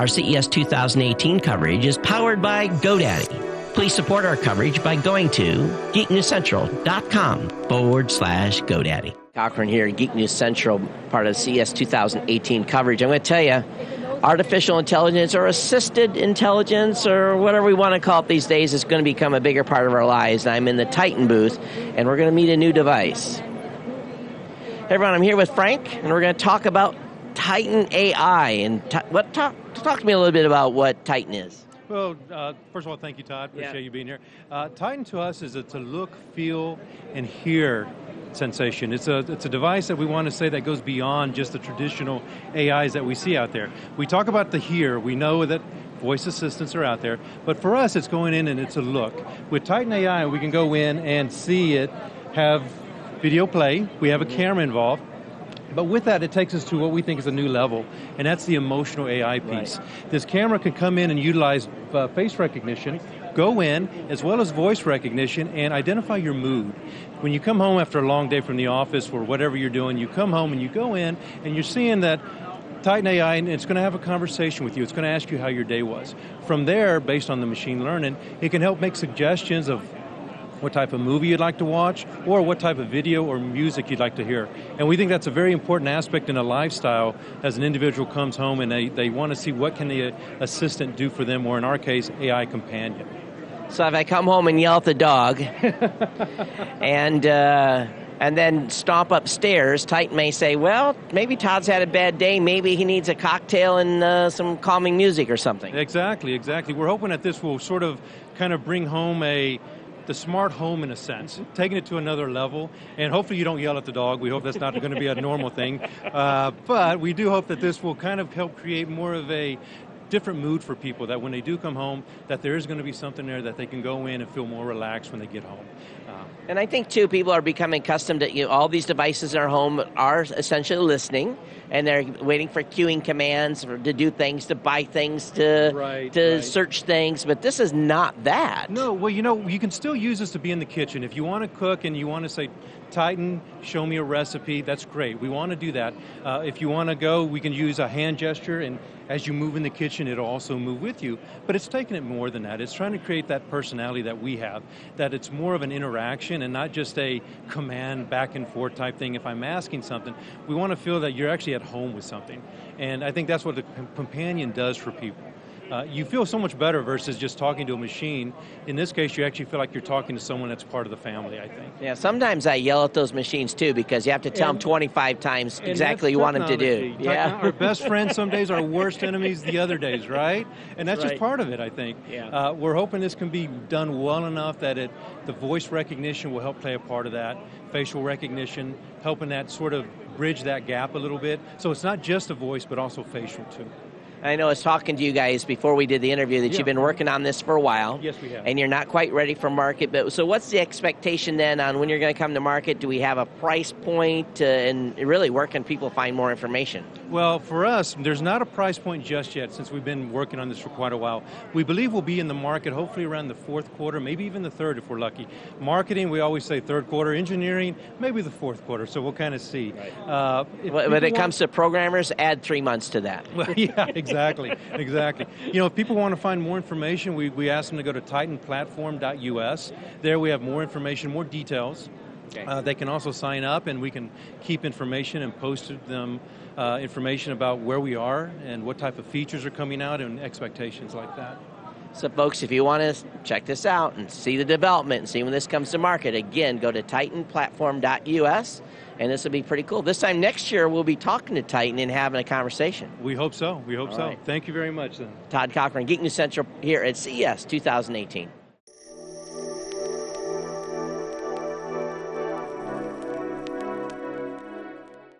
Our CES 2018 coverage is powered by GoDaddy. Please support our coverage by going to geeknewscentral.com forward slash GoDaddy. Cochran here, Geek News Central, part of CES 2018 coverage. I'm going to tell you, artificial intelligence or assisted intelligence or whatever we want to call it these days is going to become a bigger part of our lives. I'm in the Titan booth, and we're going to meet a new device. Hey everyone, I'm here with Frank, and we're going to talk about Titan AI. And t- what talk, talk to me a little bit about what Titan is. Well, uh, first of all, thank you, Todd. Appreciate Yeah. you being here. Uh, Titan to us is it's a look, feel, and hear sensation. It's a it's a device that we want to say that goes beyond just the traditional AIs that we see out there. We talk about the hear. We know that voice assistants are out there, but for us, it's going in and it's a look. With Titan AI, we can go in and see it have video play. We have a camera involved. But with that, it takes us to what we think is a new level, and that's the emotional AI piece. This camera can come in and utilize uh, face recognition, go in, as well as voice recognition, and identify your mood. When you come home after a long day from the office or whatever you're doing, you come home and you go in, and you're seeing that Titan AI, and it's going to have a conversation with you. It's going to ask you how your day was. From there, based on the machine learning, it can help make suggestions of what type of movie you'd like to watch, or what type of video or music you'd like to hear. And we think that's a very important aspect in a lifestyle as an individual comes home and they, they want to see what can the assistant do for them, or in our case, AI companion. So if I come home and yell at the dog, and uh, and then stomp upstairs, Titan may say, "Well, maybe Todd's had a bad day. Maybe he needs a cocktail and uh, some calming music or something." Exactly, exactly. We're hoping that this will sort of kind of bring home a the smart home in a sense, taking it to another level, and hopefully you don't yell at the dog. We hope that's not going to be a normal thing, uh, but we do hope that this will kind of help create more of a different mood for people. That when they do come home, that there is going to be something there that they can go in and feel more relaxed when they get home. Uh, And I think too, people are becoming accustomed to you know, all these devices in our home are essentially listening, and they're waiting for queuing commands for, to do things, to buy things, to Right, to right. search things. But this is not that. No, well, you know, you can still use this to be in the kitchen. If you want to cook and you want to say, Titan, show me a recipe, that's great. We want to do that. Uh, if you want to go, we can use a hand gesture, and as you move in the kitchen, it'll also move with you. But it's taking it more than that. It's trying to create that personality that we have, that it's more of an interaction and not just a command back and forth type thing. If I'm asking something, we want to feel that you're actually at home with something. And I think that's what the companion does for people. Uh, you feel so much better versus just talking to a machine. In this case, you actually feel like you're talking to someone that's part of the family, I think. Yeah, sometimes I yell at those machines too because you have to tell them 25 times exactly you want them to do. Yeah. Our best friends some days, our worst enemies the other days, right? And that's Right. just part of it, I think. Yeah. Uh, we're hoping this can be done well enough that it, the voice recognition will help play a part of that, facial recognition, helping that sort of bridge that gap a little bit. So it's not just a voice, but also facial too. I know I was talking to you guys before we did the interview that Yeah. you've been working on this for a while. Yes, we have. And you're not quite ready for market. But so, what's the expectation then on when you're going to come to market? Do we have a price point? Uh, and really, where can people find more information? Well, for us, there's not a price point just yet since we've been working on this for quite a while. We believe we'll be in the market hopefully around the fourth quarter, maybe even the third if we're lucky. Marketing, we always say third quarter. Engineering, maybe the fourth quarter, so we'll kind of see. Uh, if When it comes to programmers, add three months to that. Well, yeah, exactly, exactly. You know, if people want to find more information, we, we ask them to go to titanplatform.us. There we have more information, more details. Okay. Uh, they can also sign up and we can keep information and post them uh, information about where we are and what type of features are coming out and expectations like that. So, folks, if you want to check this out and see the development and see when this comes to market, again, go to titanplatform.us, and this will be pretty cool. This time next year, we'll be talking to Titan and having a conversation. We hope so. We hope All so. right. Thank you very much then. Todd Cochran, Geek News Central, here at CES 2018.